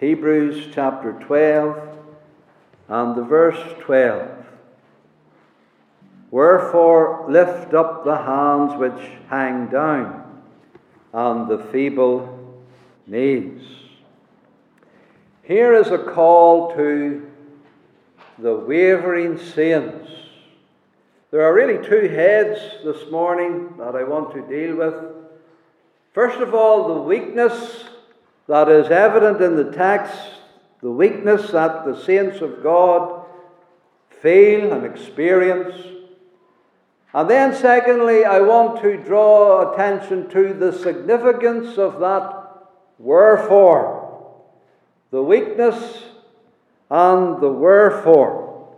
Hebrews chapter 12 and the verse 12. Wherefore lift up the hands which hang down and the feeble knees. Here is a call to the wavering saints. There are really two heads this morning that I want to deal with. First of all, the weakness that is evident in the text, the weakness that the saints of God feel and experience. And then, secondly, I want to draw attention to the significance of that wherefore the weakness and the wherefore.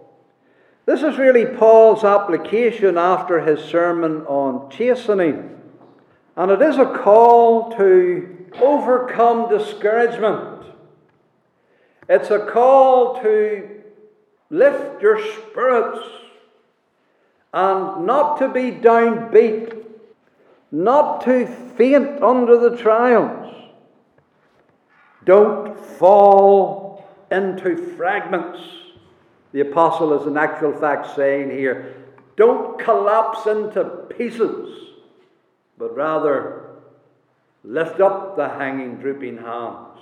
This is really Paul's application after his sermon on chastening. And it is a call to overcome discouragement. It's a call to lift your spirits and not to be downbeat, not to faint under the trials. Don't fall into fragments. The apostle is in actual fact saying here, don't collapse into pieces, but rather lift up the hanging, drooping hands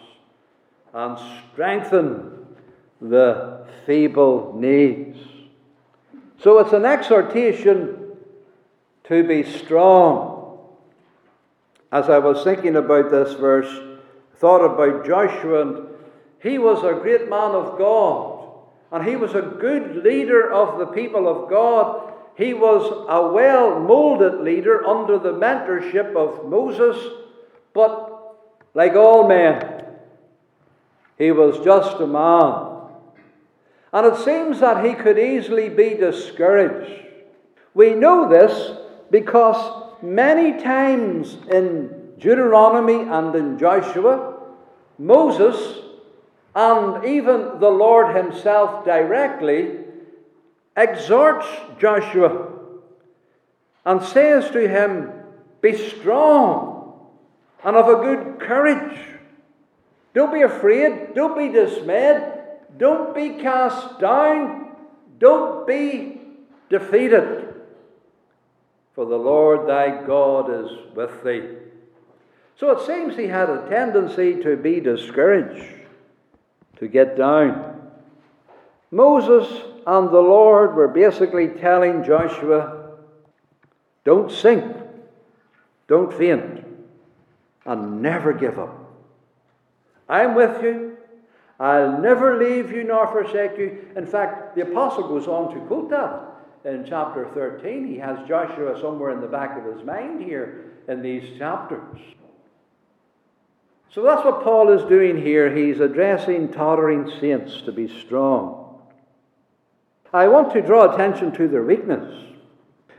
and strengthen the feeble knees. So it's an exhortation to be strong. As I was thinking about this verse, thought about Joshua, and he was a great man of God, and he was a good leader of the people of God. He was a well molded leader under the mentorship of Moses, but like all men, he was just a man. And it seems that he could easily be discouraged. We know this because many times in Deuteronomy and in Joshua, Moses and even the Lord Himself directly exhorts Joshua and says to him, Be strong and of a good courage. Don't be afraid. Don't be dismayed. Don't be cast down. Don't be defeated. For the Lord thy God is with thee. So it seems he had a tendency to be discouraged, to get down. Moses and the Lord were basically telling Joshua, don't sink, don't faint, and never give up. I'm with you. I'll never leave you nor forsake you. In fact, the apostle goes on to quote that in chapter 13. He has Joshua somewhere in the back of his mind here in these chapters. So that's what Paul is doing here. He's addressing tottering saints to be strong. I want to draw attention to their weakness.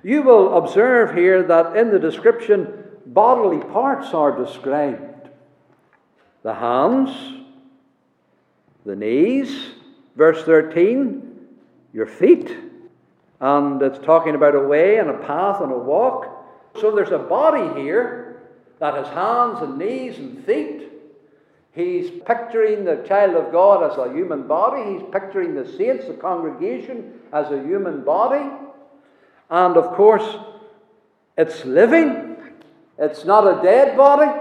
You will observe here that in the description, bodily parts are described the hands, the knees, verse 13, your feet, and it's talking about a way and a path and a walk. So there's a body here that has hands and knees and feet. He's picturing the child of God as a human body. He's picturing the saints, the congregation, as a human body. And of course, it's living. It's not a dead body.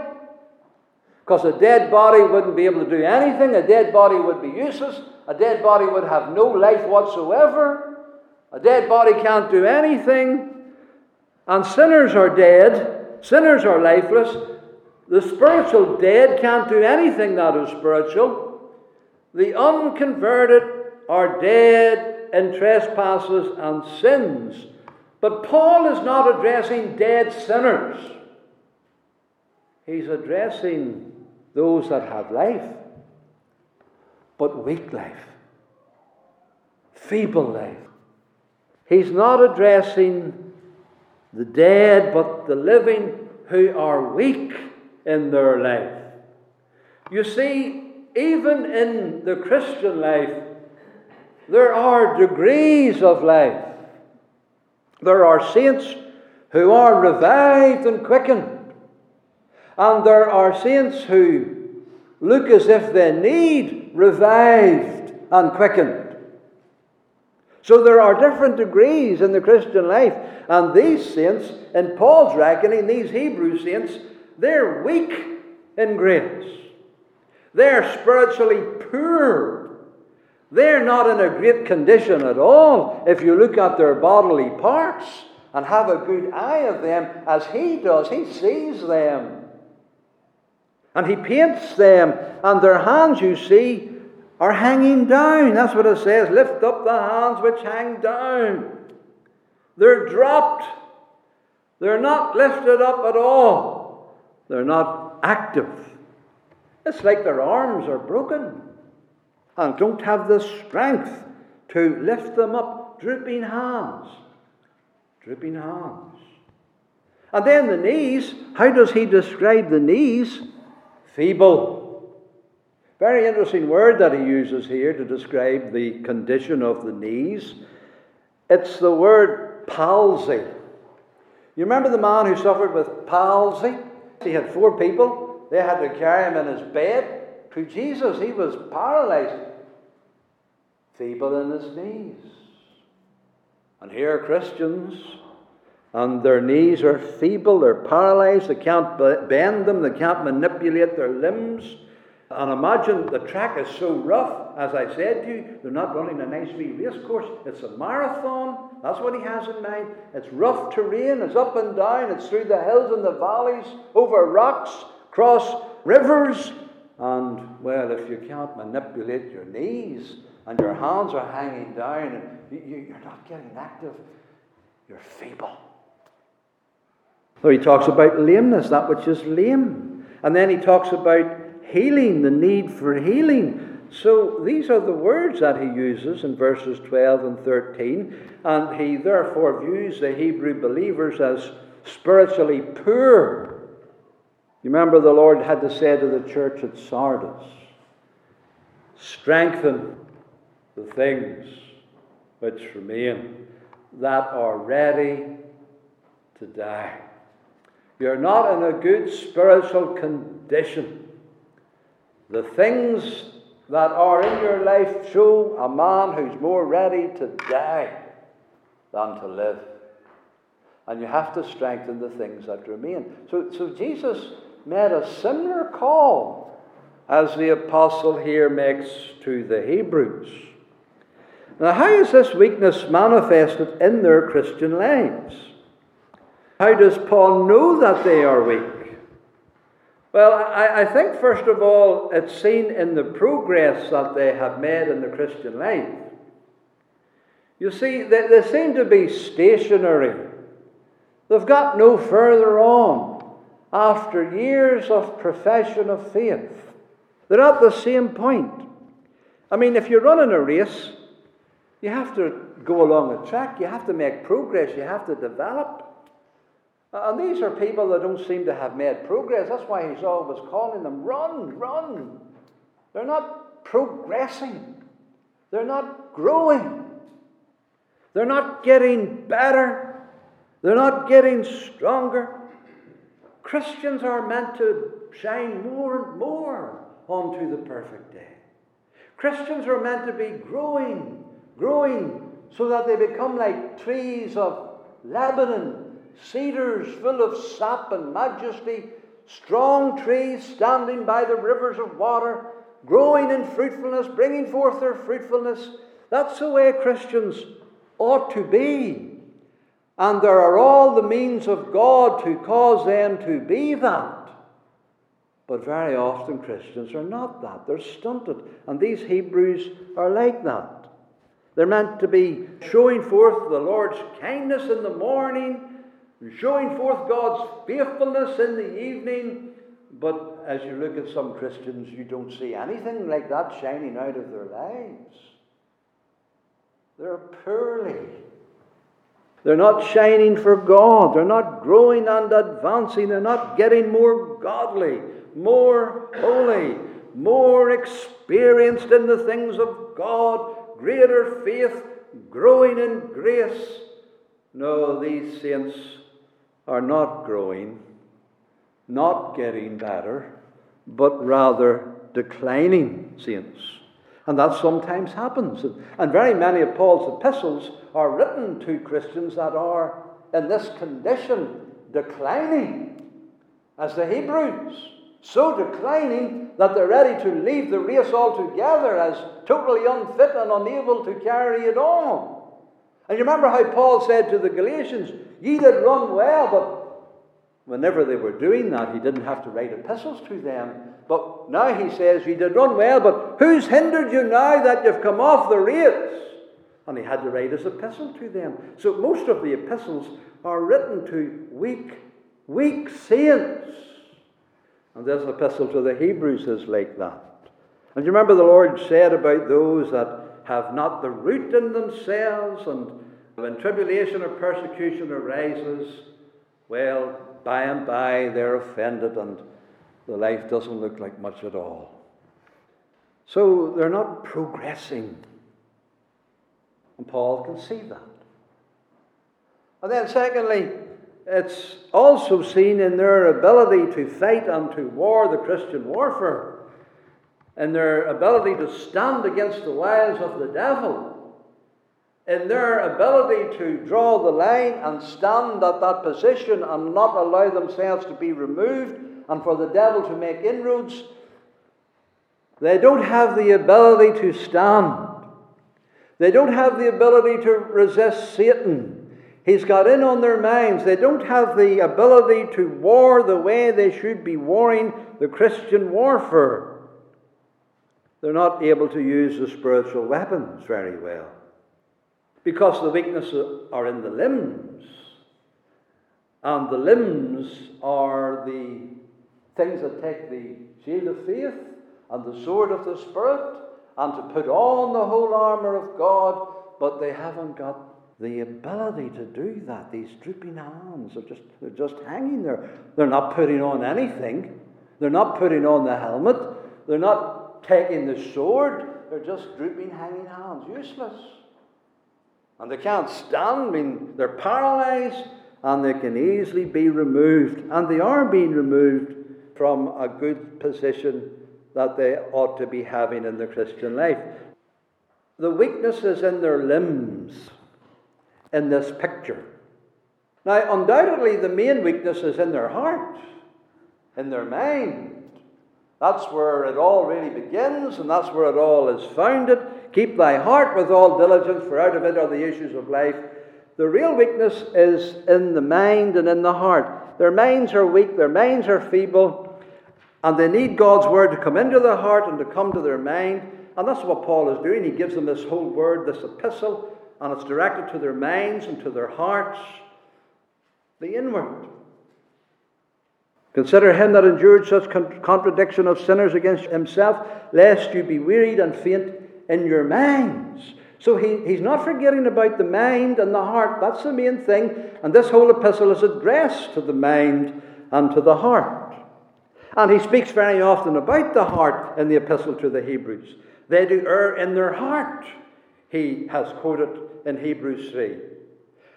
Because a dead body wouldn't be able to do anything. A dead body would be useless. A dead body would have no life whatsoever. A dead body can't do anything. And sinners are dead Sinners are lifeless. The spiritual dead can't do anything that is spiritual. The unconverted are dead in trespasses and sins. But Paul is not addressing dead sinners, he's addressing those that have life, but weak life, feeble life. He's not addressing the dead, but the living who are weak in their life. You see, even in the Christian life, there are degrees of life. There are saints who are revived and quickened. And there are saints who look as if they need revived and quickened. So there are different degrees in the Christian life, and these saints, in Paul's reckoning, these Hebrew saints, they're weak in grace. They're spiritually poor. They're not in a great condition at all if you look at their bodily parts and have a good eye of them as he does. He sees them. And he paints them, and their hands, you see, are hanging down. That's what it says. Lift up the hands which hang down. They're dropped. They're not lifted up at all. They're not active. It's like their arms are broken and don't have the strength to lift them up. Drooping hands. Drooping hands. And then the knees. How does he describe the knees? Feeble. Very interesting word that he uses here to describe the condition of the knees. It's the word palsy. You remember the man who suffered with palsy? He had four people. They had to carry him in his bed. To Jesus, he was paralyzed, feeble in his knees. And here are Christians, and their knees are feeble, they're paralyzed, they can't bend them, they can't manipulate their limbs. And imagine the track is so rough, as I said to you, they're not running a nice wee race course. It's a marathon. That's what he has in mind. It's rough terrain, it's up and down, it's through the hills and the valleys, over rocks, cross rivers. And, well, if you can't manipulate your knees and your hands are hanging down and you, are not getting active, you're feeble. So he talks about lameness, that which is lame. And then he talks about healing, the need for healing. So these are the words that he uses in verses 12 and 13, and he therefore views the Hebrew believers as spiritually poor. You remember the Lord had to say to the church at Sardis, strengthen the things which remain that are ready to die. You're not in a good spiritual condition the things that are in your life show a man who's more ready to die than to live. And you have to strengthen the things that remain. So, so Jesus made a similar call as the apostle here makes to the Hebrews. Now, how is this weakness manifested in their Christian lives? How does Paul know that they are weak? Well, I, I, think, first of all, it's seen in the progress that they have made in the Christian life. You see, they, they seem to be stationary. They've got no further on after years of profession of faith. They're at the same point. I mean, if you're running a race, you have to go along a track, you have to make progress, you have to develop. Uh, and these are people that don't seem to have made progress. That's why he's always calling them run, run. They're not progressing, they're not growing, they're not getting better, they're not getting stronger. Christians are meant to shine more and more onto the perfect day. Christians are meant to be growing, growing, so that they become like trees of Lebanon cedars full of sap and majesty, strong trees standing by the rivers of water, growing in fruitfulness, bringing forth their fruitfulness. That's the way Christians ought to be. And there are all the means of God to cause them to be that. But very often Christians are not that. They're stunted. And these Hebrews are like that. They're meant to be showing forth the Lord's kindness in the morning showing forth God's faithfulness in the evening. But as you look at some Christians, you don't see anything like that shining out of their lives. They're poorly. They're not shining for God. They're not growing and advancing. They're not getting more godly, more holy, more experienced in the things of God, greater faith, growing in grace. No, these saints are not growing, not getting better, but rather declining saints. And that sometimes happens. And very many of Paul's epistles are written to Christians that are in this condition, declining, as the Hebrews. So declining that they're ready to leave the race altogether as totally unfit and unable to carry it on. And you remember how Paul said to the Galatians, Ye did run well, but whenever they were doing that, he didn't have to write epistles to them. But now he says, Ye did run well, but who's hindered you now that you've come off the rails? And he had to write his epistle to them. So most of the epistles are written to weak, weak saints. And this epistle to the Hebrews is like that. And you remember the Lord said about those that have not the root in themselves, and when tribulation or persecution arises, well, by and by they're offended and the life doesn't look like much at all. So they're not progressing. And Paul can see that. And then, secondly, it's also seen in their ability to fight and to war the Christian warfare in their ability to stand against the wiles of the devil, in their ability to draw the line and stand at that position and not allow themselves to be removed and for the devil to make inroads. They don't have the ability to stand. They don't have the ability to resist Satan. He's got in on their minds. They don't have the ability to war the way they should be warring the Christian warfare. They're not able to use the spiritual weapons very well because the weaknesses are in the limbs. And the limbs are the things that take the shield of faith and the sword of the Spirit and to put on the whole armour of God, but they haven't got the ability to do that. These drooping hands are just, they're just hanging there. They're not putting on anything. They're not putting on the helmet. They're not taking the sword, they're just drooping, hanging hands, useless. And they can't stand, I mean, they're paralyzed, and they can easily be removed. And they are being removed from a good position that they ought to be having in the Christian life. The weaknesses in their limbs in this picture. Now, undoubtedly, the main weakness is in their heart, in their mind. That's where it all really begins, and that's where it all is founded. Keep thy heart with all diligence, for out of it are the issues of life. The real weakness is in the mind and in the heart. Their minds are weak, their minds are feeble, and they need God's word to come into their heart and to come to their mind. And that's what Paul is doing. He gives them this whole word, this epistle, and it's directed to their minds and to their hearts, the inward. Consider him that endured such con- contradiction of sinners against himself, lest you be wearied and faint in your minds. So he, he's not forgetting about the mind and the heart. That's the main thing. And this whole epistle is addressed to the mind and to the heart. And he speaks very often about the heart in the epistle to the Hebrews. They do err in their heart, he has quoted in Hebrews 3.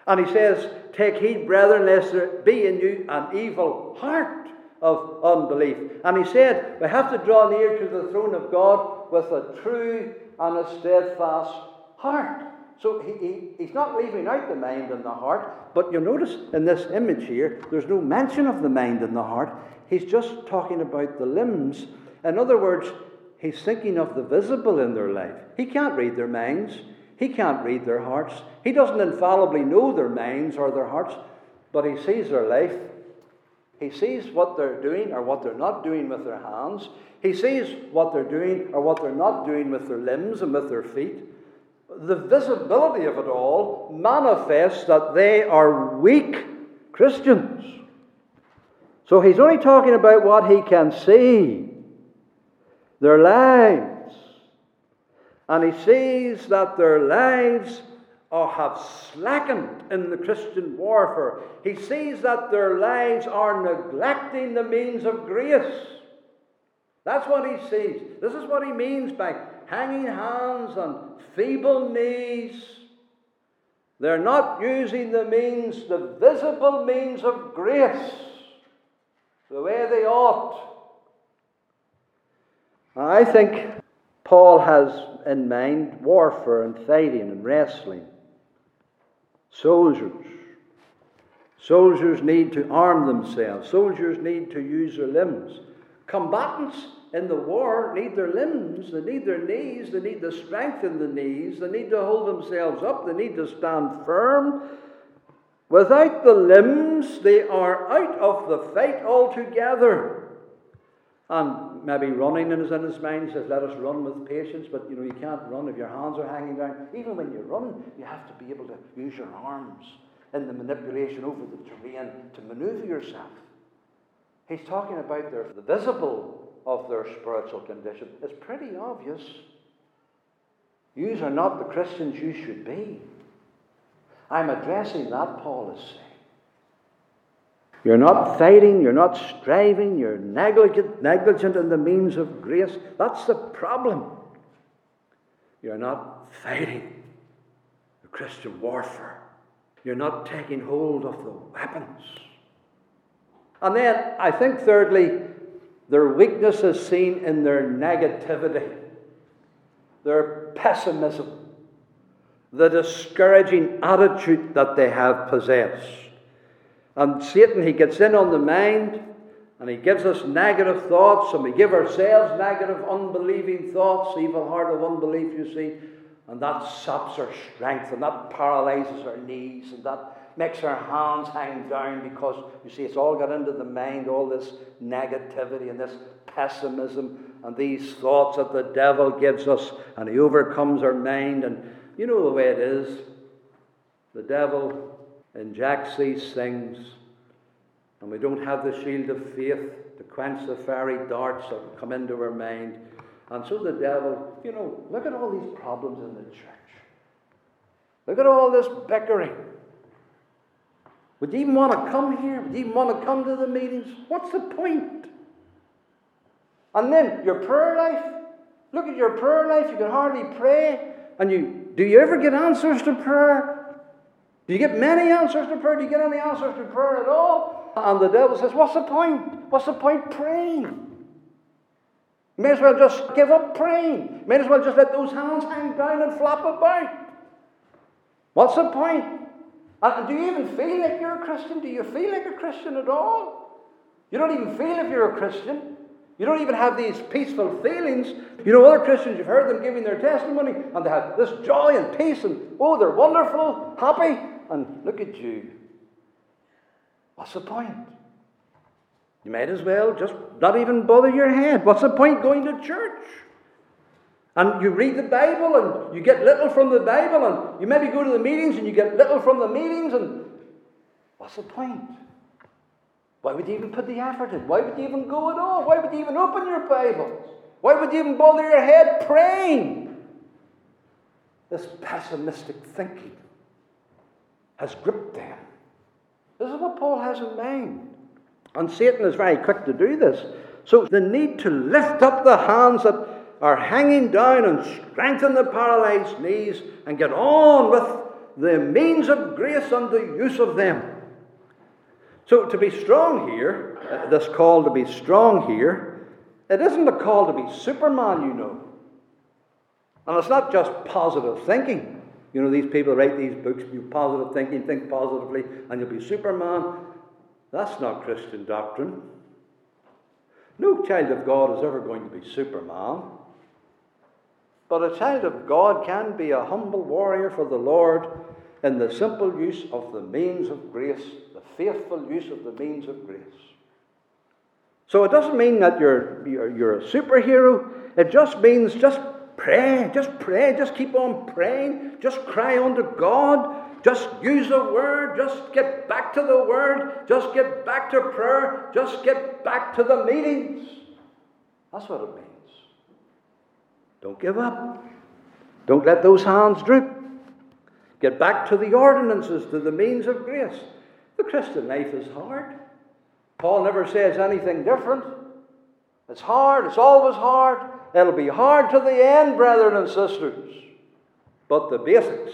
And he says, Take heed, brethren, lest there be in you an evil heart of unbelief. And he said, We have to draw near to the throne of God with a true and a steadfast heart. So he, he, he's not leaving out the mind and the heart, but you'll notice in this image here, there's no mention of the mind and the heart. He's just talking about the limbs. In other words, he's thinking of the visible in their life. He can't read their minds, he can't read their hearts. He doesn't infallibly know their minds or their hearts, but he sees their life. He sees what they're doing or what they're not doing with their hands. He sees what they're doing or what they're not doing with their limbs and with their feet. The visibility of it all manifests that they are weak Christians. So he's only talking about what he can see their lives. And he sees that their lives or have slackened in the Christian warfare. He sees that their lives are neglecting the means of grace. That's what he sees. This is what he means by hanging hands and feeble knees. They're not using the means, the visible means of grace, the way they ought. I think Paul has in mind warfare and fighting and wrestling. Soldiers. Soldiers need to arm themselves. Soldiers need to use their limbs. Combatants in the war need their limbs, they need their knees, they need to strengthen the knees, they need to hold themselves up, they need to stand firm. Without the limbs, they are out of the fight altogether. And maybe running is in his mind He says, Let us run with patience, but you know, you can't run if your hands are hanging down. Even when you run, you have to be able to use your arms in the manipulation over the terrain to maneuver yourself. He's talking about their, the visible of their spiritual condition. It's pretty obvious. You are not the Christians you should be. I'm addressing that, Paul is saying. You're not fighting, you're not striving, you're negligent, negligent in the means of grace. That's the problem. You're not fighting the Christian warfare. You're not taking hold of the weapons. And then I think, thirdly, their weakness is seen in their negativity, their pessimism, the discouraging attitude that they have possessed. And Satan, he gets in on the mind and he gives us negative thoughts, and we give ourselves negative, unbelieving thoughts, evil heart of unbelief, you see. And that saps our strength, and that paralyzes our knees, and that makes our hands hang down because, you see, it's all got into the mind, all this negativity and this pessimism and these thoughts that the devil gives us, and he overcomes our mind. And you know the way it is. The devil injects these things, and we don't have the shield of faith to quench the fiery darts that come into our mind. And so the devil, you know, look at all these problems in the church. Look at all this bickering. Would you even want to come here? Would you even want to come to the meetings? What's the point? And then your prayer life. Look at your prayer life. You can hardly pray. And you do you ever get answers to prayer? Do you get many answers to prayer? Do you get any answers to prayer at all? And the devil says, What's the point? What's the point praying? May as well just give up praying. May as well just let those hands hang down and flap about. What's the point? And do you even feel like you're a Christian? Do you feel like a Christian at all? You don't even feel if you're a Christian. You don't even have these peaceful feelings. You know, other Christians, you've heard them giving their testimony, and they have this joy and peace, and oh, they're wonderful, happy and look at you. What's the point? You might as well just not even bother your head. What's the point going to church? And you read the Bible and you get little from the Bible, and you maybe go to the meetings and you get little from the meetings, and what's the point? Why would you even put the effort in? Why would you even go at all? Why would you even open your Bible? Why would you even bother your head praying? This pessimistic thinking has gripped them. This is what Paul has in mind. And Satan is very quick to do this. So the need to lift up the hands that are hanging down and strengthen the paralyzed knees and get on with the means of grace and the use of them. So to be strong here, uh, this call to be strong here, it isn't a call to be Superman, you know. And it's not just positive thinking. You know, these people write these books, be positive thinking, think positively, and you'll be Superman. That's not Christian doctrine. No child of God is ever going to be Superman. But a child of God can be a humble warrior for the Lord in the simple use of the means of grace, the faithful use of the means of grace. So it doesn't mean that you're, you're, you're a superhero. It just means just Pray, just pray, just keep on praying, just cry unto God, just use the word, just get back to the word, just get back to prayer, just get back to the meetings. That's what it means. Don't give up. Don't let those hands droop. Get back to the ordinances, to the means of grace. The Christian life is hard. Paul never says anything different. It's hard, it's always hard. It'll be hard to the end, brethren and sisters. But the basics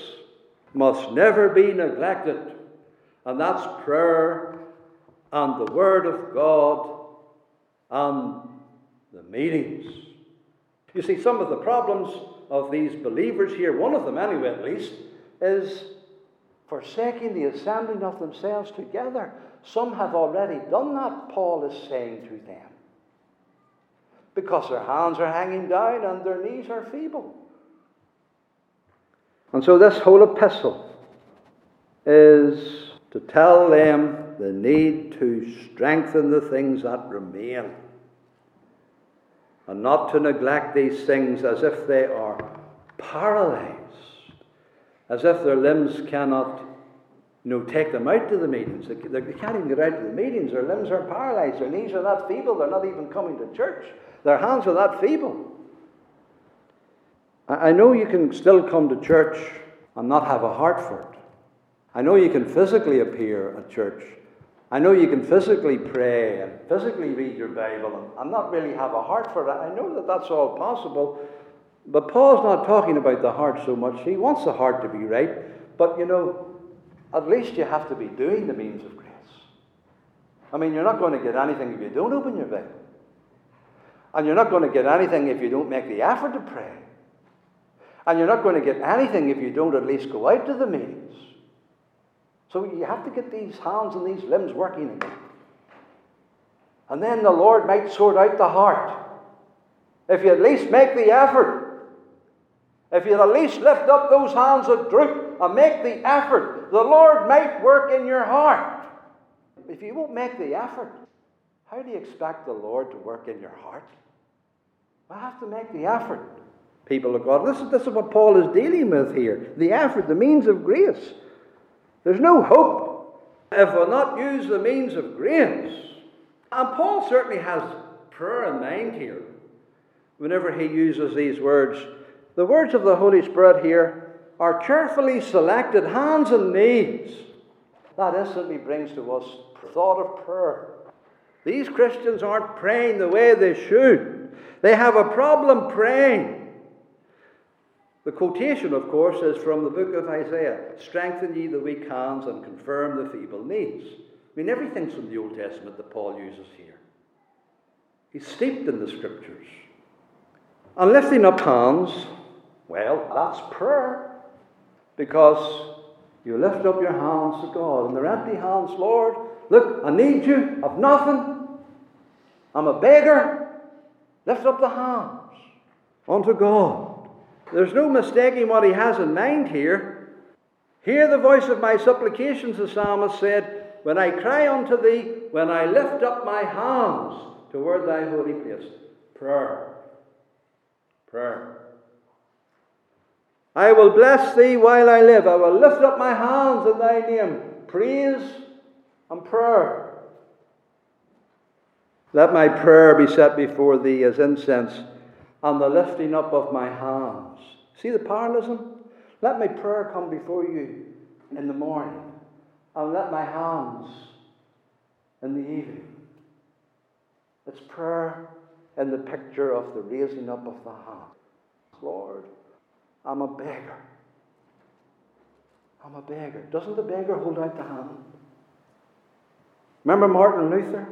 must never be neglected. And that's prayer and the Word of God and the meetings. You see, some of the problems of these believers here, one of them anyway at least, is forsaking the assembling of themselves together. Some have already done that, Paul is saying to them. Because their hands are hanging down and their knees are feeble. And so, this whole epistle is to tell them the need to strengthen the things that remain and not to neglect these things as if they are paralyzed, as if their limbs cannot you know, take them out to the meetings. They, can't even get out to the meetings. Their limbs are paralyzed. Their knees are that feeble. They're not even coming to church. Their hands are that feeble. I know you can still come to church and not have a heart for it. I know you can physically appear at church. I know you can physically pray and physically read your Bible and, not really have a heart for it. I know that that's all possible. But Paul's not talking about the heart so much. He wants the heart to be right. But you know, at least you have to be doing the means of grace. I mean, you're not going to get anything if you don't open your Bible. And you're not going to get anything if you don't make the effort to pray. And you're not going to get anything if you don't at least go out to the meetings. So you have to get these hands and these limbs working again. And then the Lord might sort out the heart. If you at least make the effort. If you at least lift up those hands that droop and make the effort, the Lord might work in your heart. If you won't make the effort, how do you expect the Lord to work in your heart? I have to make the effort, people of God. Is, this is what Paul is dealing with here the effort, the means of grace. There's no hope if we'll not use the means of grace. And Paul certainly has prayer in mind here whenever he uses these words. The words of the Holy Spirit here are carefully selected hands and knees. That instantly brings to us thought of prayer. These Christians aren't praying the way they should. They have a problem praying. The quotation, of course, is from the book of Isaiah Strengthen ye the weak hands and confirm the feeble knees. I mean, everything's from the Old Testament that Paul uses here. He's steeped in the scriptures. And lifting up hands, well, that's prayer. Because you lift up your hands to God, and they're empty hands, Lord. Look, I need you. I've nothing. I'm a beggar. Lift up the hands unto God. There's no mistaking what he has in mind here. Hear the voice of my supplications, the psalmist said, when I cry unto thee, when I lift up my hands toward thy holy place. Prayer. Prayer. I will bless thee while I live. I will lift up my hands in thy name. Praise and prayer. Let my prayer be set before thee as incense and the lifting up of my hands. See the parallelism? Let my prayer come before you in the morning, and let my hands in the evening. It's prayer in the picture of the raising up of the hand. Lord, I'm a beggar. I'm a beggar. Doesn't the beggar hold out the hand? Remember Martin Luther?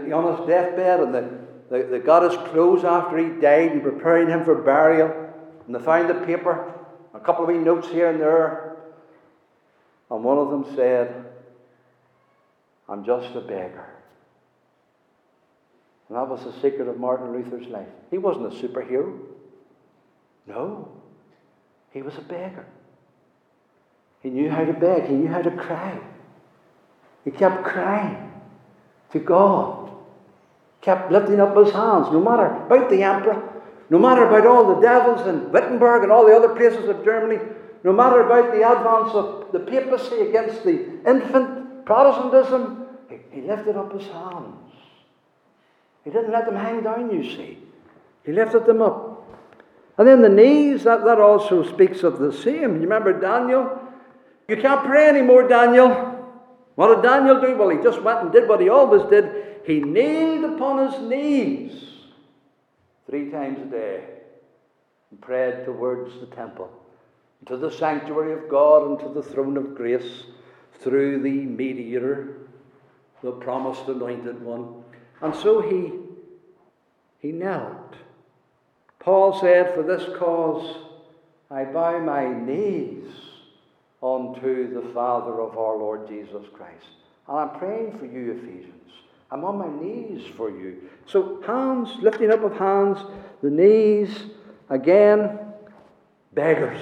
On his deathbed, and the they, they got his clothes after he died and preparing him for burial. And they found the paper, a couple of wee notes here and there. And one of them said, I'm just a beggar. And that was the secret of Martin Luther's life. He wasn't a superhero. No. He was a beggar. He knew how to beg, he knew how to cry. He kept crying to God kept lifting up his hands, no matter about the emperor, no matter about all the devils in Wittenberg and all the other places of Germany, no matter about the advance of the papacy against the infant Protestantism, he, he lifted up his hands. He didn't let them hang down, you see. He lifted them up. And then the knees, that, that also speaks of the same. You remember Daniel? You can't pray anymore, Daniel. What did Daniel do? Well, he just went and did what he always did he kneeled upon his knees three times a day and prayed towards the temple, to the sanctuary of God, and to the throne of grace through the mediator, the promised anointed one. And so he, he knelt Paul said, For this cause I bow my knees unto the Father of our Lord Jesus Christ. And I'm praying for you, Ephesians. I'm on my knees for you. So, hands, lifting up of hands, the knees, again, beggars.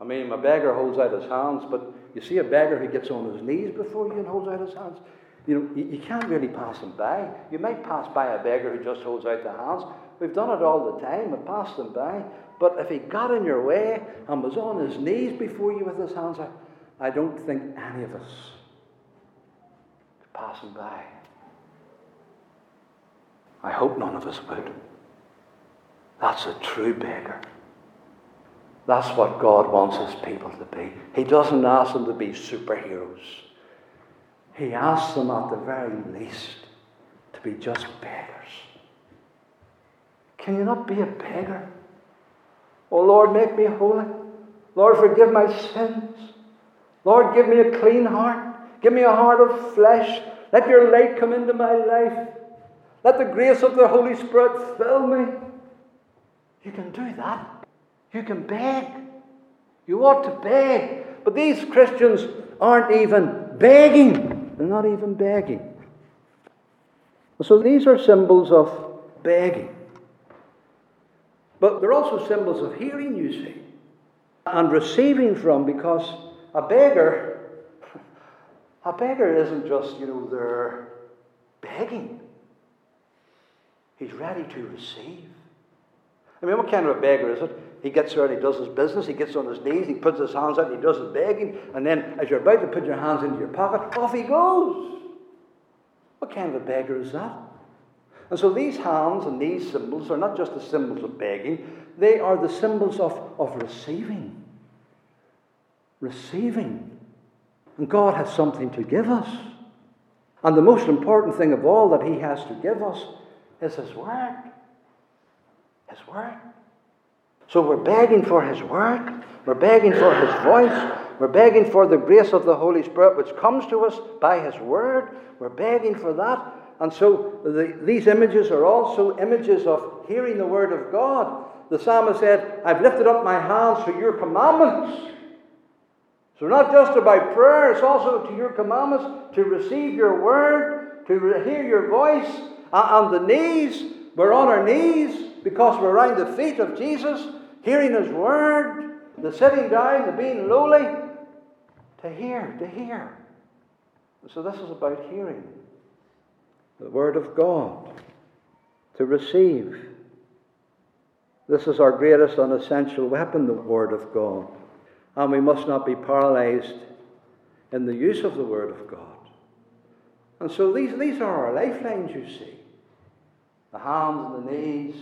I mean, a beggar holds out his hands, but you see a beggar who gets on his knees before you and holds out his hands. You know, you, you can't really pass him by. You might pass by a beggar who just holds out the hands. We've done it all the time. We passed them by. But if he got in your way and was on his knees before you with his hands, I, I don't think any of us could pass him by. I hope none of us would. That's a true beggar. That's what God wants his people to be. He doesn't ask them to be superheroes. He asks them at the very least to be just beggars. Can you not be a beggar? Oh Lord, make me holy. Lord, forgive my sins. Lord, give me a clean heart. Give me a heart of flesh. Let your light come into my life. Let the grace of the Holy Spirit fill me. You can do that. You can beg. You ought to beg. But these Christians aren't even begging. They're not even begging. So these are symbols of begging. But they're also symbols of hearing, you see, and receiving from, because a beggar, a beggar isn't just, you know, they're begging. He's ready to receive. I mean, what kind of a beggar is it? He gets there and he does his business, he gets on his knees, he puts his hands out, and he does his begging, and then as you're about to put your hands into your pocket, off he goes. What kind of a beggar is that? And so these hands and these symbols are not just the symbols of begging, they are the symbols of, of receiving. Receiving. And God has something to give us. And the most important thing of all that He has to give us is His Word. His Word. So we're begging for His Word. We're begging for His voice. We're begging for the grace of the Holy Spirit which comes to us by His Word. We're begging for that. And so the, these images are also images of hearing the word of God. The psalmist said, I've lifted up my hands to your commandments. So, not just about prayer, it's also to your commandments to receive your word, to hear your voice. on the knees, we're on our knees because we're around the feet of Jesus, hearing his word, the sitting down, the being lowly. To hear, to hear. So, this is about hearing the Word of God, to receive. This is our greatest and essential weapon, the Word of God. And we must not be paralyzed in the use of the Word of God. And so these, these are our lifelines, you see. The hands and the knees.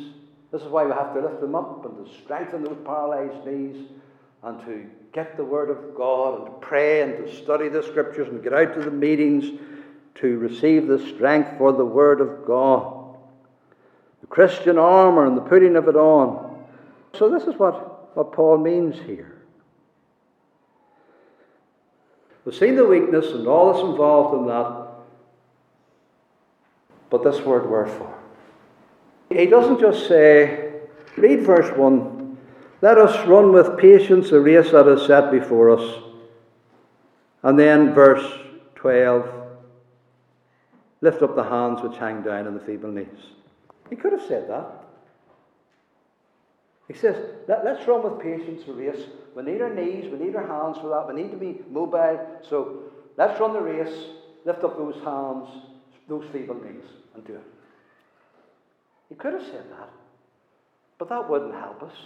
This is why we have to lift them up and to strengthen those paralyzed knees and to get the Word of God and to pray and to study the Scriptures and get out to the meetings to receive the strength for the Word of God. The Christian armour and the putting of it on. So, this is what, what Paul means here. We've seen the weakness and all that's involved in that. But this word, wherefore. He doesn't just say, read verse 1, let us run with patience the race that is set before us. And then verse 12, Lift up the hands which hang down and the feeble knees. He could have said that. He says, Let, us run with patience the race. We need our knees, we need our hands for that, we need to be mobile. So let's run the race, lift up those hands, those feeble knees, and do it. He could have said that. But that wouldn't help us.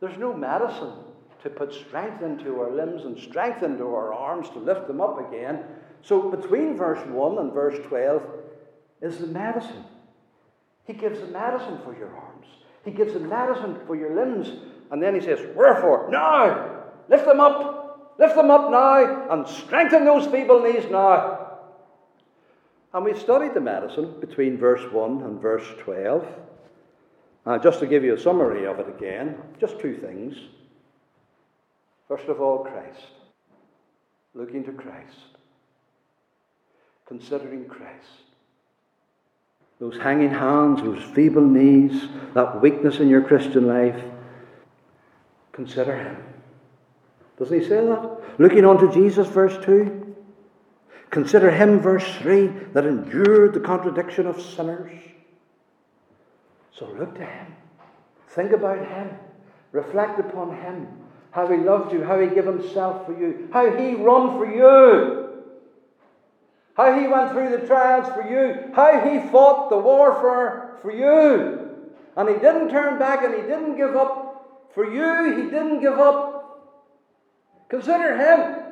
There's no medicine to put strength into our limbs and strength into our arms to lift them up again so between verse 1 and verse 12 is the medicine. He gives the medicine for your arms, He gives the medicine for your limbs. And then He says, Wherefore? Now! Lift them up! Lift them up now! And strengthen those feeble knees now! And we've studied the medicine between verse 1 and verse 12. Uh, just to give you a summary of it again, just two things. First of all, Christ. Looking to Christ considering Christ. those hanging hands, those feeble knees, that weakness in your Christian life, consider Him. Doesn't He say that? Looking on to Jesus, verse 2. Consider Him, verse 3, that endured the contradiction of sinners. So look to Him. Think about Him. Reflect upon Him. How He loved you, how He gave Himself for you, how He run for you. How he went through the trials for you, how he fought the warfare for you. And he didn't turn back and he didn't give up for you, he didn't give up. Consider him.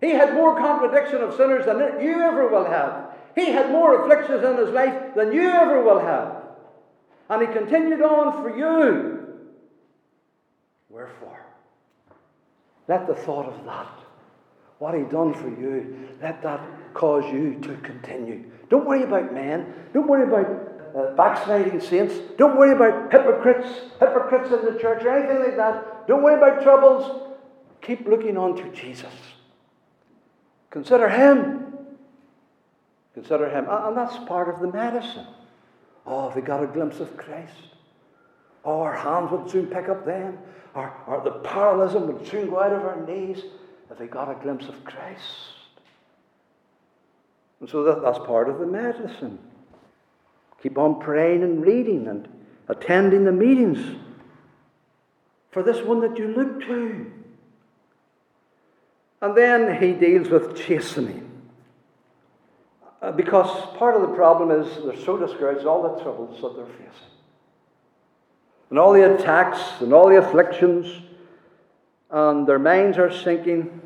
He had more contradiction of sinners than you ever will have. He had more afflictions in his life than you ever will have. And he continued on for you. Wherefore? Let the thought of that what He done for you, let that cause you to continue. Don't worry about men. Don't worry about uh, backsliding saints. Don't worry about hypocrites, hypocrites in the church or anything like that. Don't worry about troubles. Keep looking on to Jesus. Consider Him. Consider Him. And that's part of the medicine. Oh, we got a glimpse of Christ. Oh, our hands would soon pick up then. Our, our, the paralysm would soon go out of our knees if they got a glimpse of Christ. And so that, that's part of the medicine. Keep on praying and reading and attending the meetings for this one that you look to. And then he deals with chastening. Uh, because part of the problem is they're so discouraged, all the troubles that they're facing. And all the attacks and all the afflictions and their minds are sinking,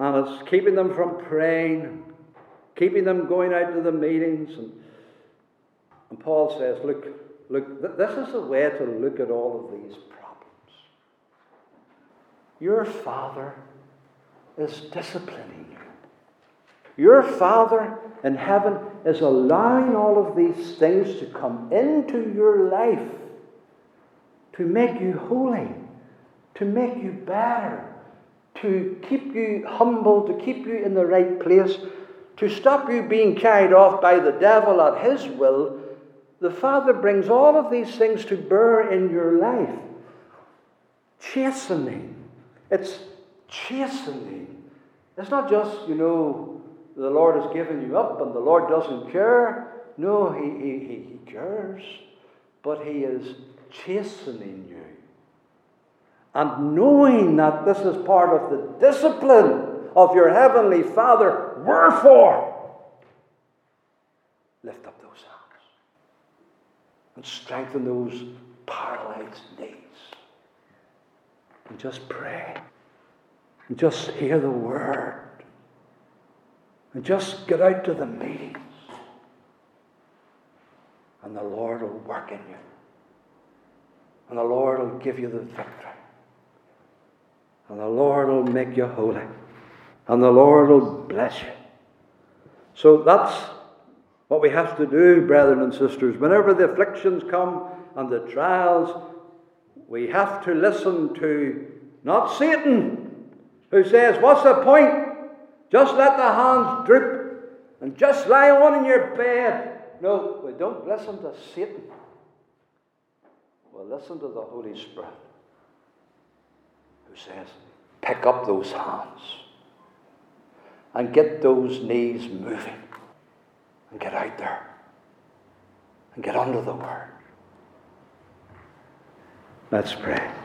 and it's keeping them from praying, keeping them going out to the meetings. And, and Paul says, Look, look, this is the way to look at all of these problems. Your Father is disciplining you. Your Father in heaven is allowing all of these things to come into your life to make you holy to make you better, to keep you humble, to keep you in the right place, to stop you being carried off by the devil at his will, the Father brings all of these things to bear in your life. Chastening. It's chastening. It's not just, you know, the Lord has given you up and the Lord doesn't care. No, He, he, he cares. But He is chastening you and knowing that this is part of the discipline of your heavenly Father, wherefore, lift up those hands and strengthen those paralyzed knees. And just pray. And just hear the word. And just get out to the meetings. And the Lord will work in you. And the Lord will give you the victory. And the Lord will make you holy. And the Lord will bless you. So that's what we have to do, brethren and sisters. Whenever the afflictions come and the trials, we have to listen to not Satan, who says, What's the point? Just let the hands droop and just lie on in your bed. No, we don't listen to Satan. We listen to the Holy Spirit who says, pick up those hands and get those knees moving and get out there and get under the word. Let's pray.